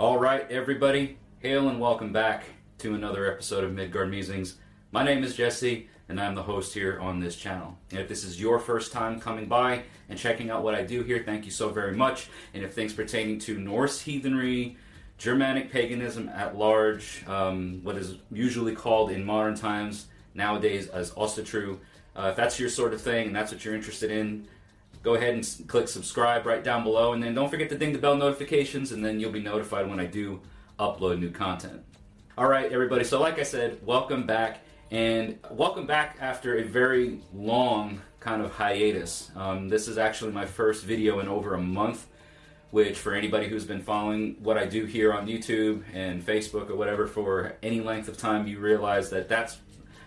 All right, everybody, hail and welcome back to another episode of Midgard Musings. My name is Jesse, and I'm the host here on this channel. And if this is your first time coming by and checking out what I do here, thank you so very much. And if things pertaining to Norse heathenry, Germanic paganism at large, um, what is usually called in modern times nowadays as Asatru, uh, if that's your sort of thing and that's what you're interested in, go ahead and click subscribe right down below. And then don't forget to ding the bell notifications, and then you'll be notified when I do upload new content. All right, everybody. So, like I said, welcome back, and welcome back after a very long kind of hiatus. Um, this is actually my first video in over a month, which, for anybody who's been following what I do here on YouTube and Facebook or whatever for any length of time, you realize that that's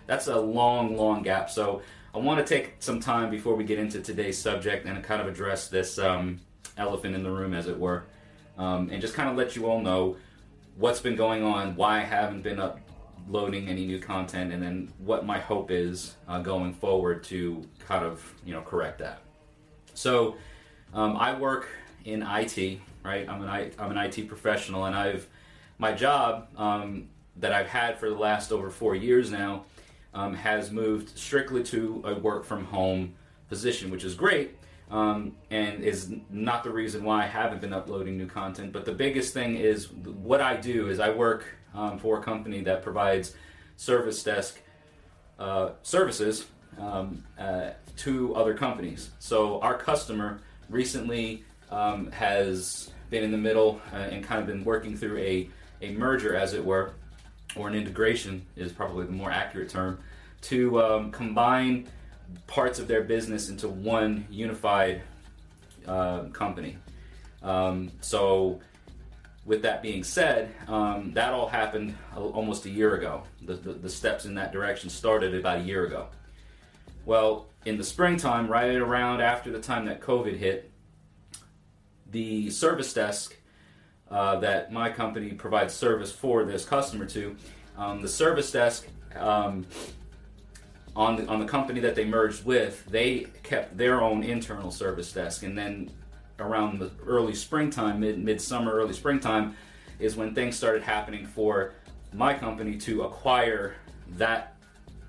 that's a long, long gap. So, I want to take some time before we get into today's subject and kind of address this um, elephant in the room, as it were, um, and just kind of let you all know what's been going on, why I haven't been uploading any new content, and then what my hope is uh, going forward to kind of you know correct that. So um, I work in IT, right? I'm an I, I'm an IT professional, and I've my job um, that I've had for the last over four years now um, has moved strictly to a work from home position, which is great um, and is not the reason why I haven't been uploading new content. But the biggest thing is what I do is I work um, for a company that provides service desk uh, services um, uh, to other companies. So our customer recently um, has been in the middle uh, and kind of been working through a, a merger, as it were, or an integration is probably the more accurate term, to um, combine parts of their business into one unified uh, company. Um, so, with that being said, um, that all happened almost a year ago. The, the, the steps in that direction started about a year ago. Well, in the springtime, right around after the time that COVID hit, the service desk uh, that my company provides service for this customer to, um, the service desk um, on the on the company that they merged with, they kept their own internal service desk, and then around the early springtime, mid midsummer, early springtime, is when things started happening for my company to acquire that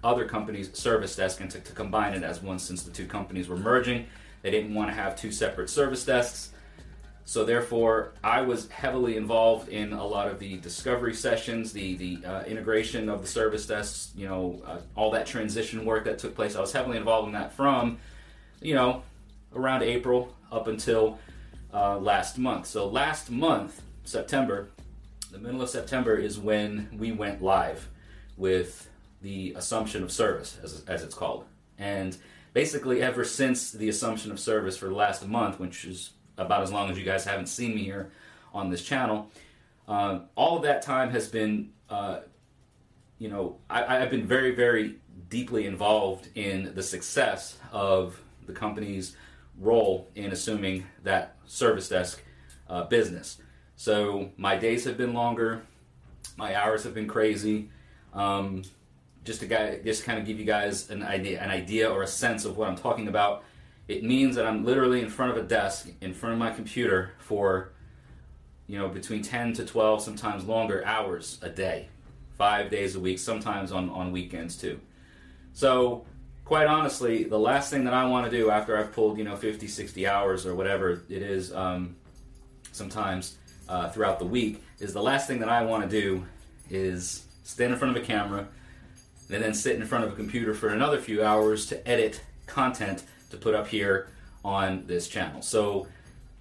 other company's service desk and to, to combine it as one since the two companies were merging. They didn't want to have two separate service desks. So therefore, I was heavily involved in a lot of the discovery sessions, the the uh, integration of the service desks, you know, uh, all that transition work that took place. I was heavily involved in that from, you know, around April up until uh, last month. So last month, September, the middle of September is when we went live with the assumption of service, as, as it's called. And basically, ever since the assumption of service for the last month, which is about as long as you guys haven't seen me here on this channel, uh, all of that time has been, uh, you know, I, I've been very, very deeply involved in the success of the company's role in assuming that service desk uh, business. So my days have been longer, my hours have been crazy. Um, just to guy, just kind of give you guys an idea, an idea or a sense of what I'm talking about. It means that I'm literally in front of a desk, in front of my computer for, you know, between 10 to 12, sometimes longer hours a day, five days a week, sometimes on, on weekends too. So, quite honestly, the last thing that I want to do after I've pulled, you know, 50, 60 hours or whatever it is, um, sometimes uh, throughout the week, is the last thing that I want to do is stand in front of a camera and then sit in front of a computer for another few hours to edit content to put up here on this channel. So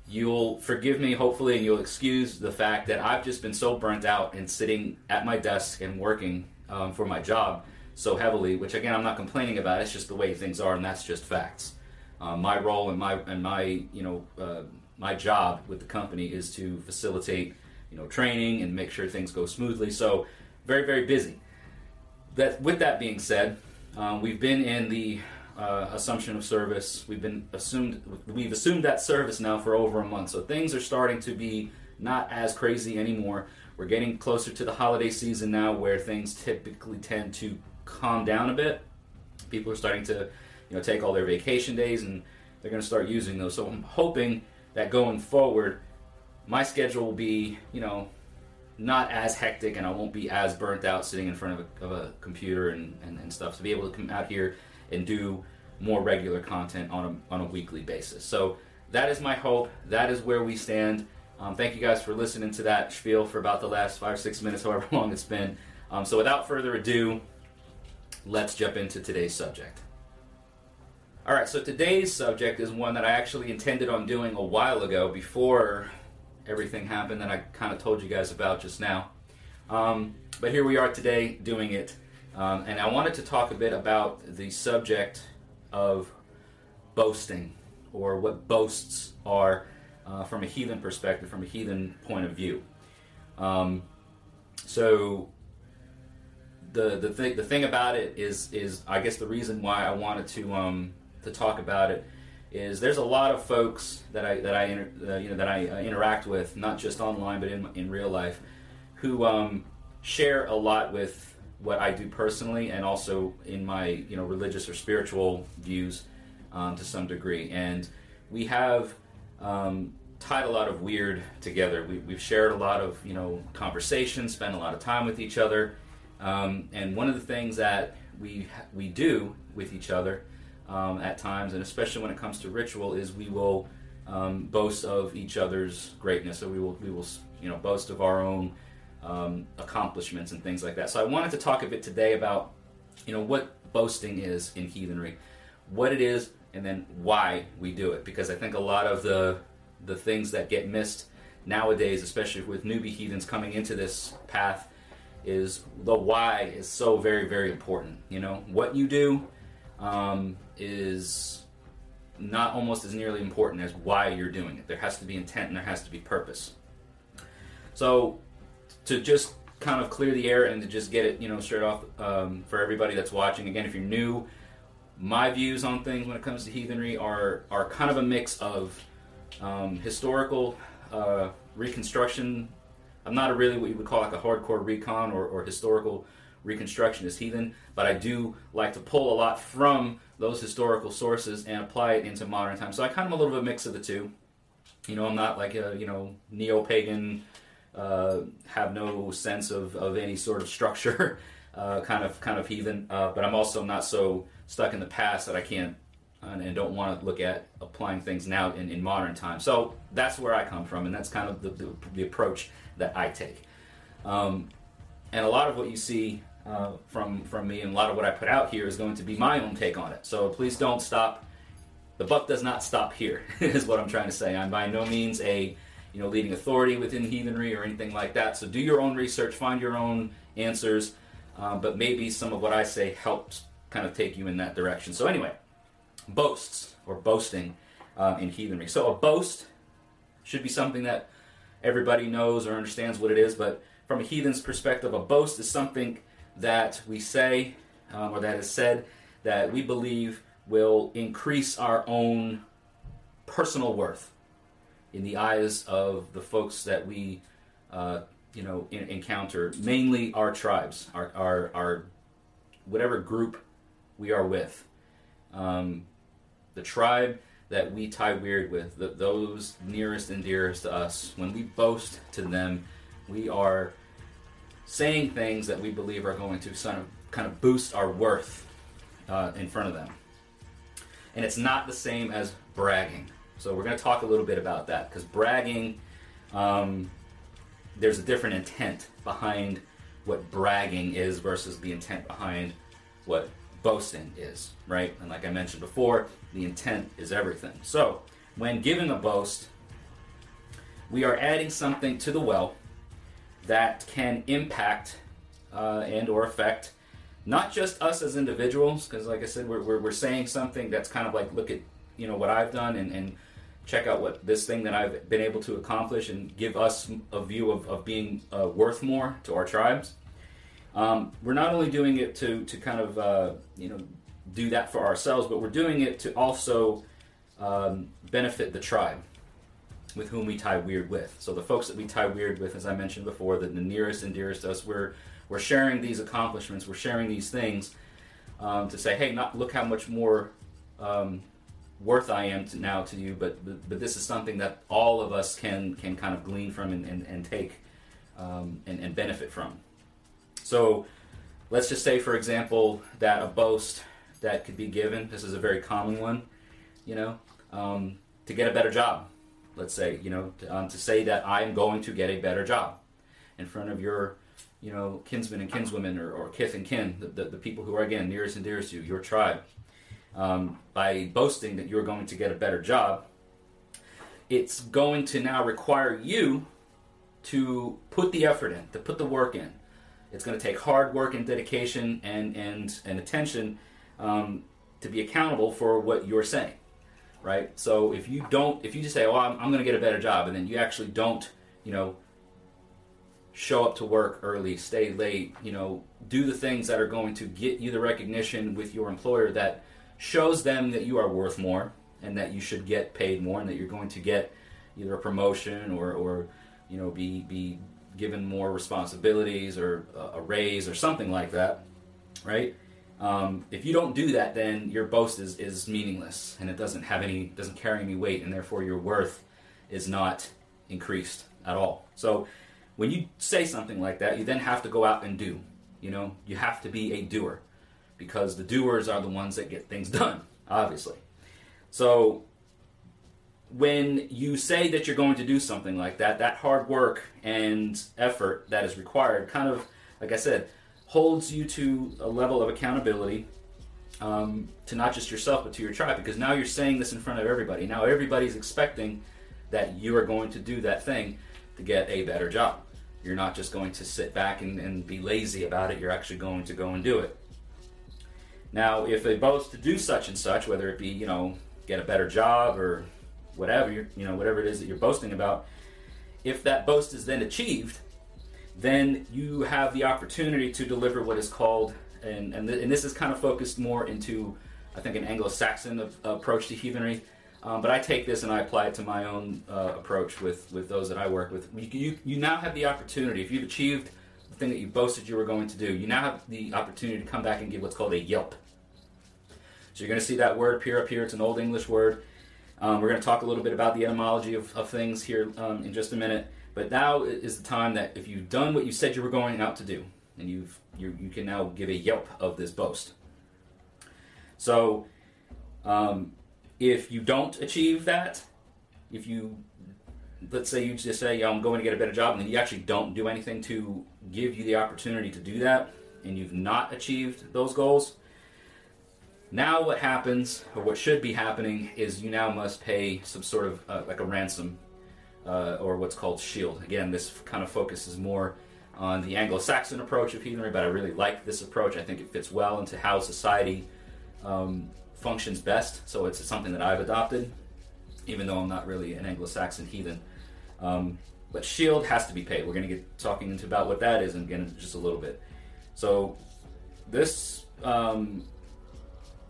you'll forgive me, hopefully, and you'll excuse the fact that I've just been so burnt out and sitting at my desk and working um, for my job so heavily, which again, I'm not complaining about. It's just the way things are, and that's just facts. Uh, my role and my and my you know uh, my job with the company is to facilitate you know training and make sure things go smoothly. So very very busy. That with that being said, um, we've been in the uh, assumption of service. We've been assumed we've assumed that service now for over a month. So things are starting to be not as crazy anymore. We're getting closer to the holiday season now, where things typically tend to calm down a bit. People are starting to, you know, take all their vacation days and they're going to start using those. So I'm hoping that going forward, my schedule will be, you know, not as hectic and I won't be as burnt out sitting in front of a, of a computer and, and, and stuff to be able to come out here and do more regular content on a, on a weekly basis. So that is my hope. That is where we stand. Um, thank you guys for listening to that spiel for about the last five, six minutes, however long it's been. Um, so without further ado, let's jump into today's subject. All right, so today's subject is one that I actually intended on doing a while ago before everything happened that I kind of told you guys about just now. Um, but here we are today doing it. Um, and I wanted to talk a bit about the subject of boasting or what boasts are uh, from a heathen perspective, from a heathen point of view. Um, so the the thing the thing about it is is I guess the reason why I wanted to um, to talk about it is there's a lot of folks that I that I uh, you know that I uh, interact with, not just online but in in real life, who um, share a lot with what I do personally and also in my you know religious or spiritual views um, to some degree. And we have um, tied a lot of wyrd together. We, have shared a lot of you know conversations, spent a lot of time with each other. Um, and one of the things that we we do with each other um, at times, and especially when it comes to ritual, is we will um, boast of each other's greatness. So we will we will you know boast of our own um, accomplishments and things like that. So I wanted to talk a bit today about you know what boasting is in heathenry, what it is, and then why we do it. Because I think a lot of the the things that get missed nowadays, especially with newbie heathens coming into this path, is the why is so very very important. You know what you do um, is not almost as nearly important as why you're doing it. There has to be intent and there has to be purpose. So to just kind of clear the air and to just get it, you know, straight off um, for everybody that's watching. Again, if you're new, my views on things when it comes to heathenry are are kind of a mix of um, historical uh, reconstruction. I'm not a really what you would call like a hardcore recon or, or historical reconstructionist heathen, but I do like to pull a lot from those historical sources and apply it into modern times. So I kind of am a little bit of a mix of the two. You know, I'm not like a you know neo pagan uh, have no sense of, of any sort of structure, uh, kind of kind of heathen. Uh, but I'm also not so stuck in the past that I can't and, and don't want to look at applying things now in, in modern times. So that's where I come from, and that's kind of the, the, the approach that I take. Um, and a lot of what you see uh, from from me and a lot of what I put out here is going to be my own take on it. So please don't stop. The buck does not stop here. is what I'm trying to say. I'm by no means a you know, leading authority within heathenry or anything like that. So do your own research, find your own answers, um, but maybe some of what I say helps kind of take you in that direction. So anyway, boasts or boasting uh, in heathenry. So a boast should be something that everybody knows or understands what it is, but from a heathen's perspective, a boast is something that we say um, or that is said that we believe will increase our own personal worth in the eyes of the folks that we, uh, you know, in, encounter, mainly our tribes, our, our, our whatever group we are with. Um, the tribe that we tie wyrd with, the, those nearest and dearest to us, when we boast to them, we are saying things that we believe are going to sort of, kind of boost our worth uh, in front of them. And it's not the same as bragging. So we're going to talk a little bit about that because bragging, um, there's a different intent behind what bragging is versus the intent behind what boasting is, right? And like I mentioned before, the intent is everything. So when giving a boast, we are adding something to the well that can impact uh, and or affect not just us as individuals, because like I said, we're, we're, we're saying something that's kind of like, look at you know what I've done and, and check out what this thing that I've been able to accomplish and give us a view of, of being uh, worth more to our tribes. Um, we're not only doing it to, to kind of uh, you know do that for ourselves, but we're doing it to also um, benefit the tribe with whom we tie wyrd with. So the folks that we tie wyrd with, as I mentioned before, the, the nearest and dearest to us, we're we're sharing these accomplishments, we're sharing these things um, to say, hey, not look how much more um, worth I am to now to you, but, but, but this is something that all of us can can kind of glean from and, and, and take um, and, and benefit from. So let's just say, for example, that a boast that could be given, this is a very common one, you know, um, to get a better job. Let's say, you know, to, um, to say that I'm going to get a better job in front of your, you know, kinsmen and kinswomen or, or kith and kin, the, the, the people who are, again, nearest and dearest to you, your tribe. Um, by boasting that you're going to get a better job, it's going to now require you to put the effort in, to put the work in. It's going to take hard work and dedication and and and attention um, to be accountable for what you're saying, right? So if you don't, if you just say, "Oh, I'm, I'm going to get a better job," and then you actually don't, you know, show up to work early, stay late, you know, do the things that are going to get you the recognition with your employer that shows them that you are worth more and that you should get paid more and that you're going to get either a promotion or, or you know, be, be given more responsibilities or a, raise or something like that, right? Um, if you don't do that, then your boast is, is meaningless and it doesn't have any, doesn't carry any weight, and therefore your worth is not increased at all. So when you say something like that, you then have to go out and do. You know, you have to be a doer because the doers are the ones that get things done, obviously. So when you say that you're going to do something like that, that hard work and effort that is required kind of, like I said, holds you to a level of accountability um, to not just yourself but to your tribe because now you're saying this in front of everybody. Now everybody's expecting that you are going to do that thing to get a better job. You're not just going to sit back and, and be lazy about it, you're actually going to go and do it. Now, if they boast to do such and such, whether it be, you know, get a better job or whatever you know whatever it is that you're boasting about if that boast is then achieved then you have the opportunity to deliver what is called and and, th- and this is kind of focused more into i think an anglo-saxon of, approach to heathenry. Um, but i take this and i apply it to my own uh, approach with with those that i work with. You, you, you now have the opportunity if you've achieved the thing that you boasted you were going to do you now have the opportunity to come back and give what's called a yelp so you're going to see that word appear up here it's an old english word um, we're going to talk a little bit about the etymology of, of things here um, in just a minute. But now is the time that if you've done what you said you were going out to do, and you've you, you can now give a yelp of this boast. So, um, if you don't achieve that, if you let's say you just say, I'm going to get a better job, and then you actually don't do anything to give you the opportunity to do that, and you've not achieved those goals, now, what happens, or what should be happening, is you now must pay some sort of uh, like a ransom, uh, or what's called scyld. Again, this kind of focuses more on the Anglo-Saxon approach of heathenry, but I really like this approach. I think it fits well into how society um, functions best. So it's something that I've adopted, even though I'm not really an Anglo-Saxon heathen. Um, but scyld has to be paid. We're going to get talking into about what that is again in just a little bit. So this um,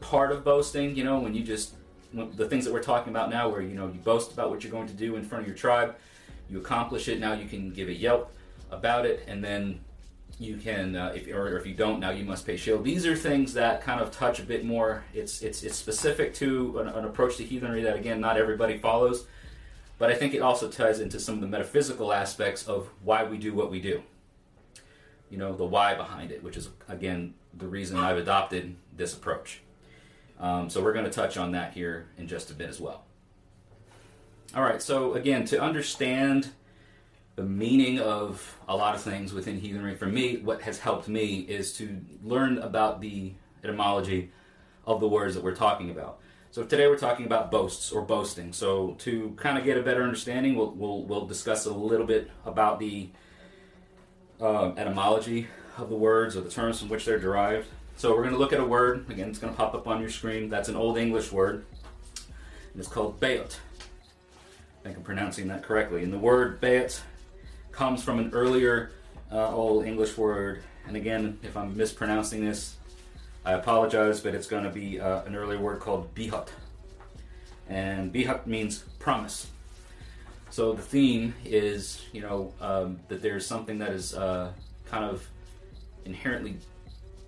part of boasting, you know, when you just the things that we're talking about now, where you know you boast about what you're going to do in front of your tribe, you accomplish it. Now you can give a yelp about it, and then you can, uh, if or if you don't, now you must pay scyld. These are things that kind of touch a bit more. It's it's it's specific to an, an approach to heathenry that again not everybody follows, but I think it also ties into some of the metaphysical aspects of why we do what we do. You know, the why behind it, which is again the reason I've adopted this approach. Um, so we're going to touch on that here in just a bit as well. All right, so again, to understand the meaning of a lot of things within heathenry, for me, what has helped me is to learn about the etymology of the words that we're talking about. So today we're talking about boasts or boasting. So to kind of get a better understanding, we'll, we'll, we'll discuss a little bit about the uh, etymology of the words or the terms from which they're derived. So we're going to look at a word. Again, it's going to pop up on your screen. That's an Old English word. And it's called beot. I think I'm pronouncing that correctly. And the word beot comes from an earlier uh, Old English word. And again, if I'm mispronouncing this, I apologize, but it's going to be uh, an earlier word called bihut. And bihut means promise. So the theme is, you know, um, that there's something that is uh, kind of inherently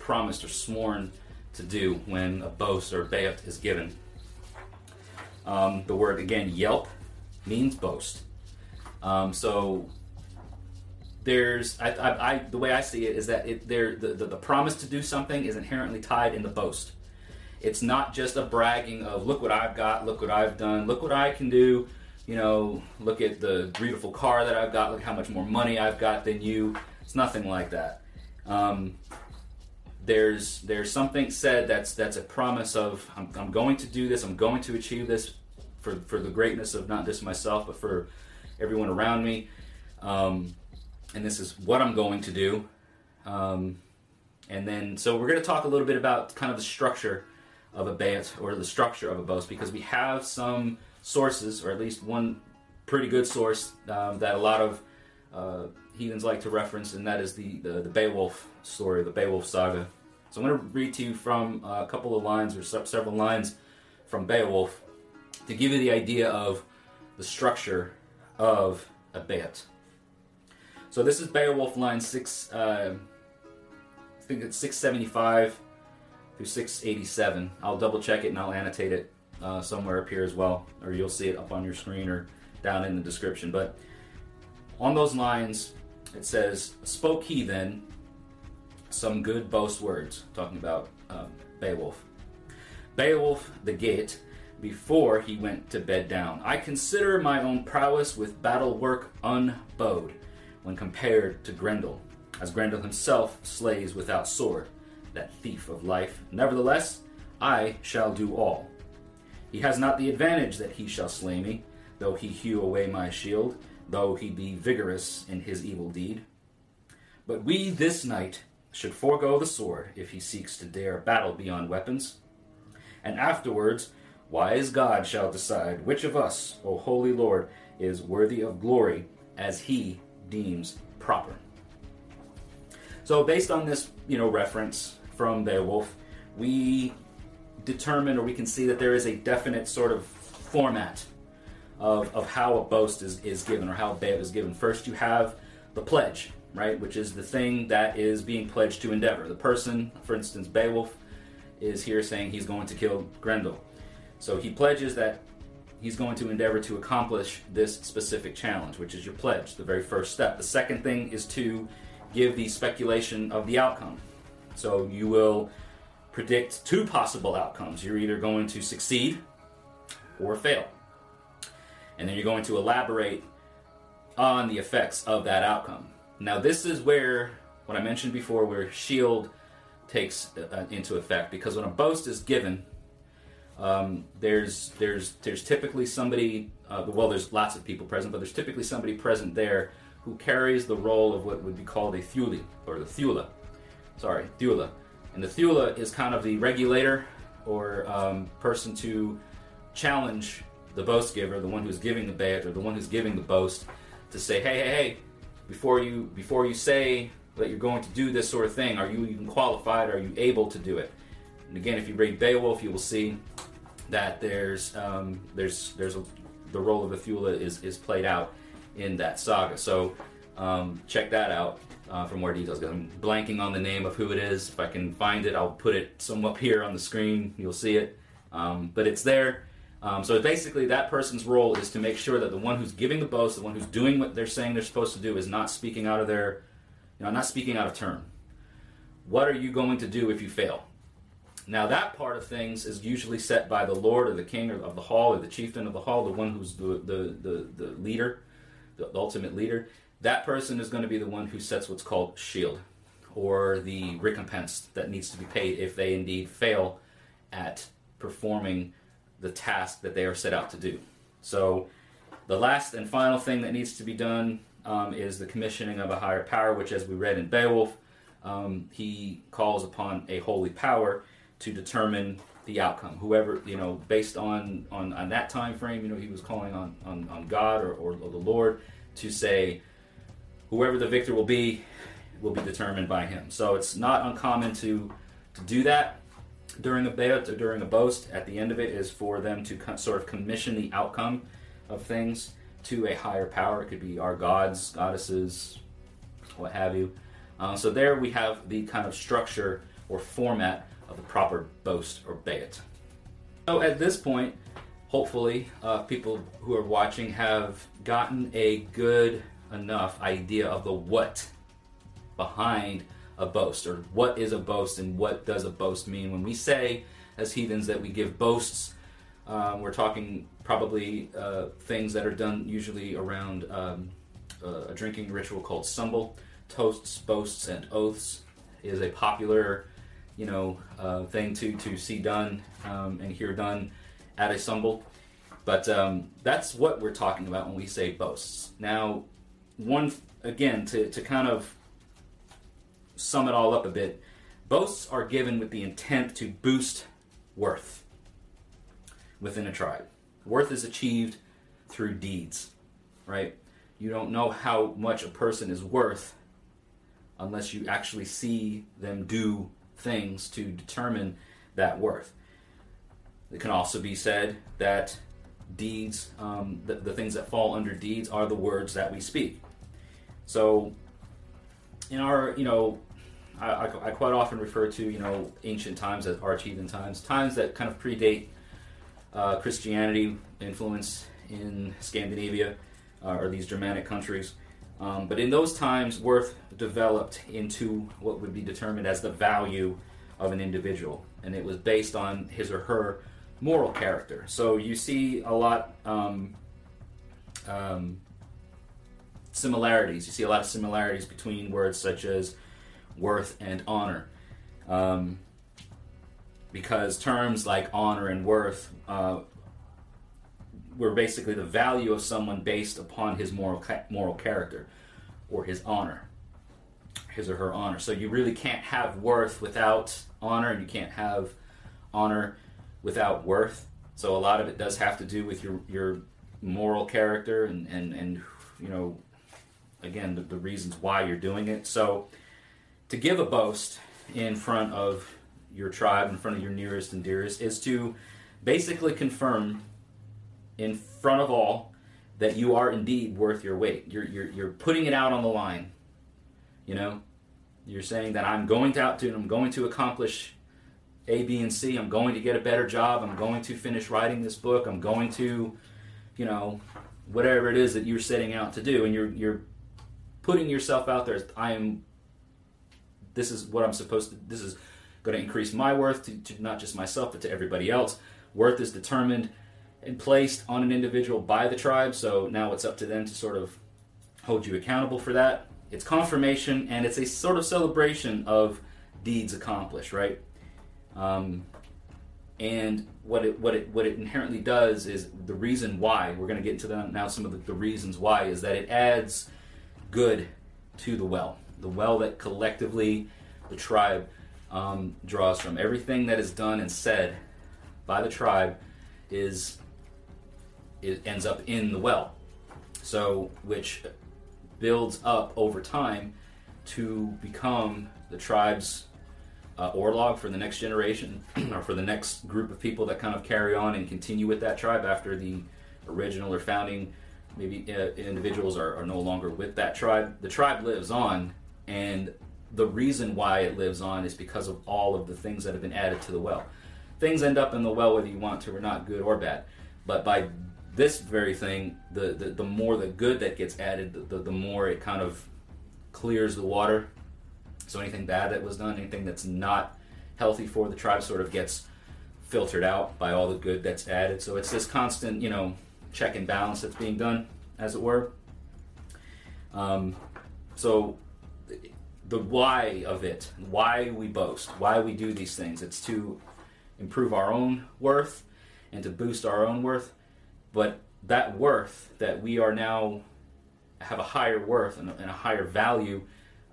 promised or sworn to do when a boast or beot is given. Um, the word again, yelp, means boast. Um, so there's I, I, I the way I see it is that it there the, the, the promise to do something is inherently tied in the boast. It's not just a bragging of look what I've got, look what I've done, look what I can do. You know, look at the beautiful car that I've got, look how much more money I've got than you. It's nothing like that. Um, there's there's something said that's that's a promise of I'm, I'm going to do this, I'm going to achieve this for for the greatness of not just myself but for everyone around me. Um, and this is what I'm going to do. Um, and then, so we're going to talk a little bit about kind of the structure of a beot or the structure of a boast because we have some sources, or at least one pretty good source um, that a lot of uh, heathens like to reference, and that is the, the, the, Beowulf story, the Beowulf saga. So I'm going to read to you from a couple of lines or several lines from Beowulf to give you the idea of the structure of a beot. So this is Beowulf line six. Uh, I think it's six seventy five through six eighty seven. I'll double check it and I'll annotate it uh, somewhere up here as well, or you'll see it up on your screen or down in the description. But on those lines, it says, "Spoke he then some good boast words," talking about um, Beowulf. Beowulf the Geat before he went to bed down. I consider my own prowess with battle work unbowed when compared to Grendel, as Grendel himself slays without sword, that thief of life. Nevertheless, I shall do all. He has not the advantage that he shall slay me, though he hew away my shield, though he be vigorous in his evil deed. But we this night should forego the sword if he seeks to dare battle beyond weapons. And afterwards, wise God shall decide which of us, O holy Lord, is worthy of glory as he deems proper. So, based on this, you know, reference from Beowulf, we determine or we can see that there is a definite sort of format of, of how a boast is, is given or how a beot is given. First, you have the pledge, right, which is the thing that is being pledged to endeavor. The person, for instance, Beowulf, is here saying he's going to kill Grendel. So he pledges that he's going to endeavor to accomplish this specific challenge, which is your pledge, the very first step. The second thing is to give the speculation of the outcome. So you will predict two possible outcomes. You're either going to succeed or fail. And then you're going to elaborate on the effects of that outcome. Now, this is where, what I mentioned before, where scyld takes uh, into effect, because when a boast is given, um, there's there's there's typically somebody. Uh, well, there's lots of people present, but there's typically somebody present there who carries the role of what would be called a thuli or the thula. Sorry, thula. And the thula is kind of the regulator or um, person to challenge the boast giver, the one who's giving the beot or the one who's giving the boast, to say, hey, hey, hey, before you before you say that you're going to do this sort of thing, are you even qualified? Are you able to do it? And again, if you read Beowulf, you will see that there's um, there's there's a, the role of Ithula is is played out in that saga. So um, check that out uh, for more details. I'm blanking on the name of who it is. If I can find it, I'll put it somewhere up here on the screen. You'll see it, um, but it's there. Um, so basically, that person's role is to make sure that the one who's giving the boast, the one who's doing what they're saying they're supposed to do, is not speaking out of their, you know, not speaking out of turn. What are you going to do if you fail? Now, that part of things is usually set by the lord or the king of the hall or the chieftain of the hall, the one who's the, the, the, the leader, the, the ultimate leader. That person is going to be the one who sets what's called scyld or the recompense that needs to be paid if they indeed fail at performing the task that they are set out to do. So, the last and final thing that needs to be done um, is the commissioning of a higher power, which, as we read in Beowulf, um, he calls upon a holy power to determine the outcome. Whoever, you know, based on, on, on that time frame, you know, he was calling on, on, on God or, or, or the Lord to say, whoever the victor will be, will be determined by him. So it's not uncommon to, to do that during a beot or during a boast. At the end of it is for them to co- sort of commission the outcome of things to a higher power. It could be our gods, goddesses, what have you. Uh, so there we have the kind of structure or format of the proper boast or beot. So at this point, hopefully, uh, people who are watching have gotten a good enough idea of the what behind a boast or what is a boast and what does a boast mean. When we say as heathens that we give boasts, um, we're talking probably uh, things that are done usually around um, a drinking ritual called sumbel. Toasts, boasts, and oaths is a popular, you know, uh, thing to to see done um, and hear done at a sumbel. But um, that's what we're talking about when we say boasts. Now, one again to to kind of sum it all up a bit, boasts are given with the intent to boost worth within a tribe. Worth is achieved through deeds, right? You don't know how much a person is worth unless you actually see them do things to determine that worth. It can also be said that deeds, um, the, the things that fall under deeds, are the words that we speak. So, in our, you know, I, I, quite often refer to, you know, ancient times as archeathen times, times that kind of predate uh, Christianity influence in Scandinavia uh, or these Germanic countries. Um, but in those times, worth developed into what would be determined as the value of an individual, and it was based on his or her moral character. So you see a lot um, um, similarities. You see a lot of similarities between words such as worth and honor. Um, because terms like honor and worth uh, were basically the value of someone based upon his moral moral character or his honor, his or her honor. So you really can't have worth without honor, and you can't have honor without worth. So a lot of it does have to do with your your moral character and and and you know again the, the reasons why you're doing it. So to give a boast in front of your tribe, in front of your nearest and dearest, is to basically confirm in front of all that you are indeed worth your weight. You're, you're, you're putting it out on the line. You know, you're saying that I'm going to out to, I'm going to accomplish A, B, and C. I'm going to get a better job. I'm going to finish writing this book. I'm going to, you know, whatever it is that you're setting out to do, and you're you're putting yourself out there. I am. This is what I'm supposed to. This is going to increase my worth to, to not just myself, but to everybody else. Worth is determined and placed on an individual by the tribe. So now it's up to them to sort of hold you accountable for that. It's confirmation and it's a sort of celebration of deeds accomplished, right? Um, and what it what it what it inherently does is the reason why we're going to get into that now. Some of the, the reasons why is that it adds good to the well, the well that collectively the tribe um, draws from. Everything that is done and said by the tribe is it ends up in the well. So, which builds up over time to become the tribe's uh, orlog for the next generation or for the next group of people that kind of carry on and continue with that tribe after the original or founding maybe uh, individuals are, are no longer with that tribe. The tribe lives on, and the reason why it lives on is because of all of the things that have been added to the well. Things end up in the well whether you want to or not, good or bad. But by this very thing, the, the, the more the good that gets added, the, the, the more it kind of clears the water. So anything bad that was done, anything that's not healthy for the tribe, sort of gets filtered out by all the good that's added. So it's this constant, you know, check and balance that's being done, as it were. Um, so the why of it, why we boast, why we do these things, it's to improve our own worth and to boost our own worth but that worth that we are now have a higher worth and a, and a higher value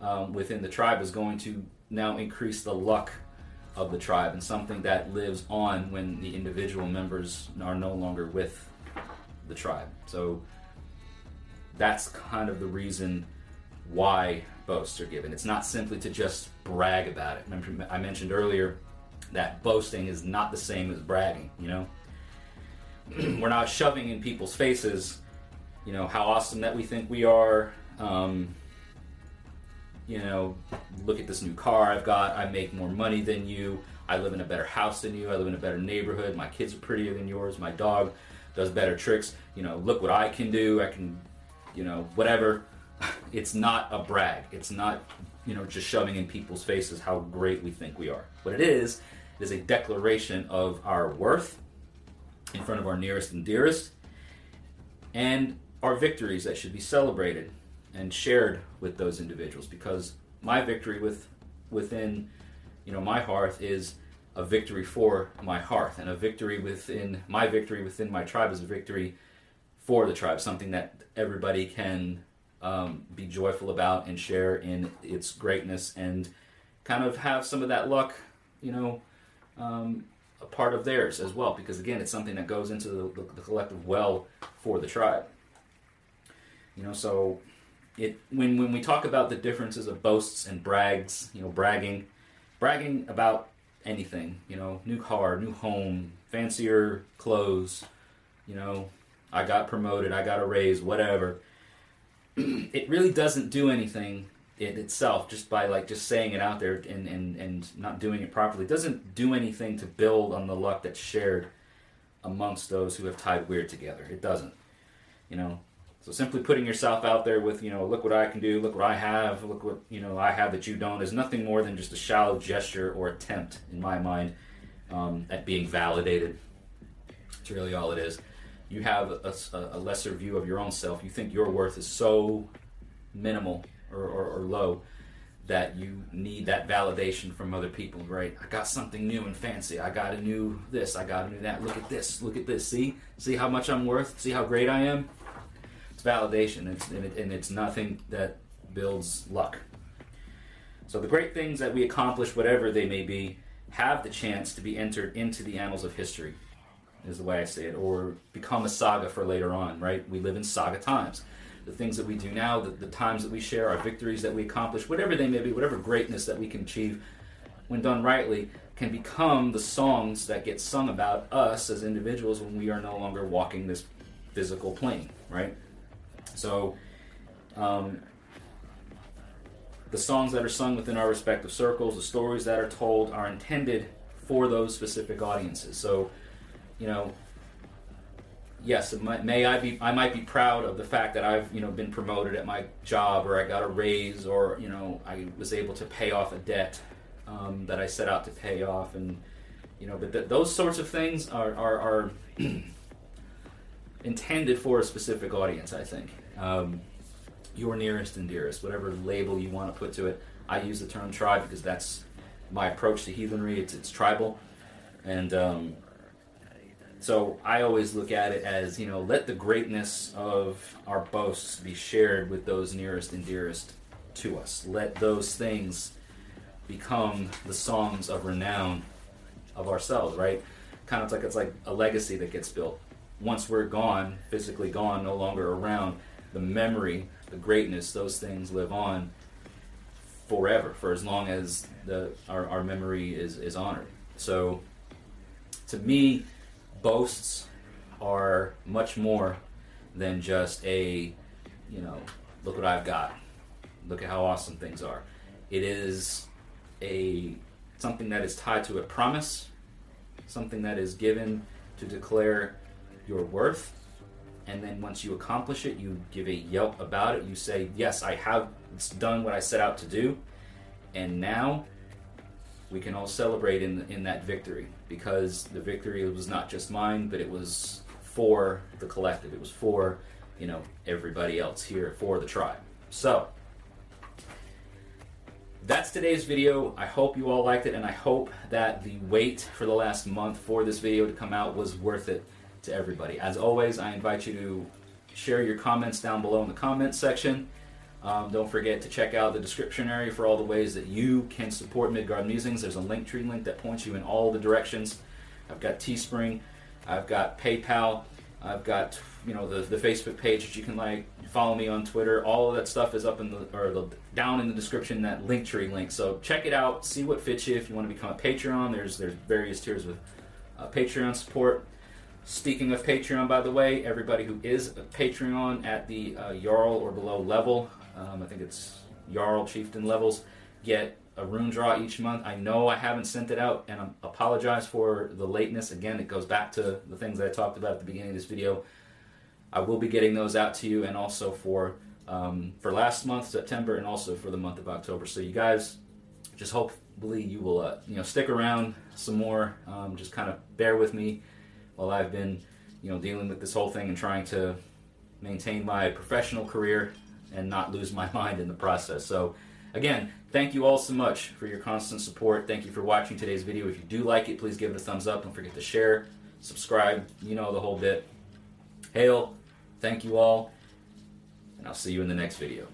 um, within the tribe is going to now increase the luck of the tribe and something that lives on when the individual members are no longer with the tribe. So that's kind of the reason why boasts are given. It's not simply to just brag about it. I mentioned earlier that boasting is not the same as bragging, you know? we're not shoving in people's faces, you know, how awesome that we think we are. Um, you know, look at this new car I've got. I make more money than you. I live in a better house than you. I live in a better neighborhood. My kids are prettier than yours. My dog does better tricks. You know, look what I can do. I can, you know, whatever. It's not a brag. It's not, you know, just shoving in people's faces how great we think we are. What it is is a declaration of our worth in front of our nearest and dearest, and our victories that should be celebrated and shared with those individuals. Because my victory with within, you know, my hearth is a victory for my hearth, and a victory within my victory within my tribe is a victory for the tribe, something that everybody can um, be joyful about and share in its greatness and kind of have some of that luck, you know, um, a part of theirs as well. Because again, it's something that goes into the, the, the collective well for the tribe. You know, so it when when we talk about the differences of boasts and brags, you know, bragging, bragging about anything, you know, new car, new home, fancier clothes, you know, I got promoted, I got a raise, whatever. it really doesn't do anything in itself just by like just saying it out there and, and, and not doing it properly. It doesn't do anything to build on the luck that's shared amongst those who have tied wyrd together. It doesn't. You know, so simply putting yourself out there with, you know, look what I can do, look what I have, look what, you know, I have that you don't is nothing more than just a shallow gesture or attempt, in my mind, um, at being validated. It's really all it is you have a, a, lesser view of your own self. You think your worth is so minimal or, or, or, low that you need that validation from other people, right? I got something new and fancy. I got a new this. I got a new that. Look at this. Look at this. See? See how much I'm worth? See how great I am? It's validation, it's, and, it, and it's nothing that builds luck. So the great things that we accomplish, whatever they may be, have the chance to be entered into the annals of history is the way I say it, or become a saga for later on, right? We live in saga times. The things that we do now, the, the times that we share, our victories that we accomplish, whatever they may be, whatever greatness that we can achieve when done rightly, can become the songs that get sung about us as individuals when we are no longer walking this physical plane, right? So, um, the songs that are sung within our respective circles, the stories that are told, are intended for those specific audiences. So, you know, yes, may I be I might be proud of the fact that I've you know been promoted at my job or I got a raise or you know I was able to pay off a debt um, that I set out to pay off and you know but th- those sorts of things are are, are intended for a specific audience I think. Um, your nearest and dearest whatever label you want to put to it. I use the term tribe because that's my approach to heathenry. It's it's tribal. And um, so I always look at it as, you know, let the greatness of our boasts be shared with those nearest and dearest to us. Let those things become the songs of renown of ourselves, right? Kind of like it's like a legacy that gets built. Once we're gone, physically gone, no longer around, the memory, the greatness, those things live on forever, for as long as the our, our memory is, is honored. So to me, boasts are much more than just a, you know, look what I've got. Look at how awesome things are. It is a something that is tied to a promise, something that is given to declare your worth. And then once you accomplish it, you give a yelp about it. You say, Yes, I have done what I set out to do. And now we can all celebrate in in that victory because the victory was not just mine, but it was for the collective. It was for you know everybody else here for the tribe. So that's today's video. I hope you all liked it, and I hope that the wait for the last month for this video to come out was worth it to everybody. As always, I invite you to share your comments down below in the comments section. Um, don't forget to check out the description area for all the ways that you can support Midgard Musings. There's a Linktree link that points you in all the directions. I've got Teespring, I've got PayPal, I've got you know the, the Facebook page that you can like follow me on Twitter. All of that stuff is up in the or the, down in the description that Linktree link. So check it out, see what fits you. If you want to become a Patreon, there's there's various tiers with uh, Patreon support. Speaking of Patreon, by the way, everybody who is a Patreon at the uh, Jarl or below level, um, I think it's Jarl Chieftain levels, get a rune draw each month. I know I haven't sent it out, and I apologize for the lateness. Again, it goes back to the things that I talked about at the beginning of this video. I will be getting those out to you, and also for um, for last month, September, and also for the month of October. So you guys, just hopefully you will uh, you know stick around some more. Um, just kind of bear with me while I've been you know dealing with this whole thing and trying to maintain my professional career and not lose my mind in the process. So again, thank you all so much for your constant support. Thank you for watching today's video. If you do like it, please give it a thumbs up. Don't forget to share, subscribe, you know the whole bit. Hail, thank you all, and I'll see you in the next video.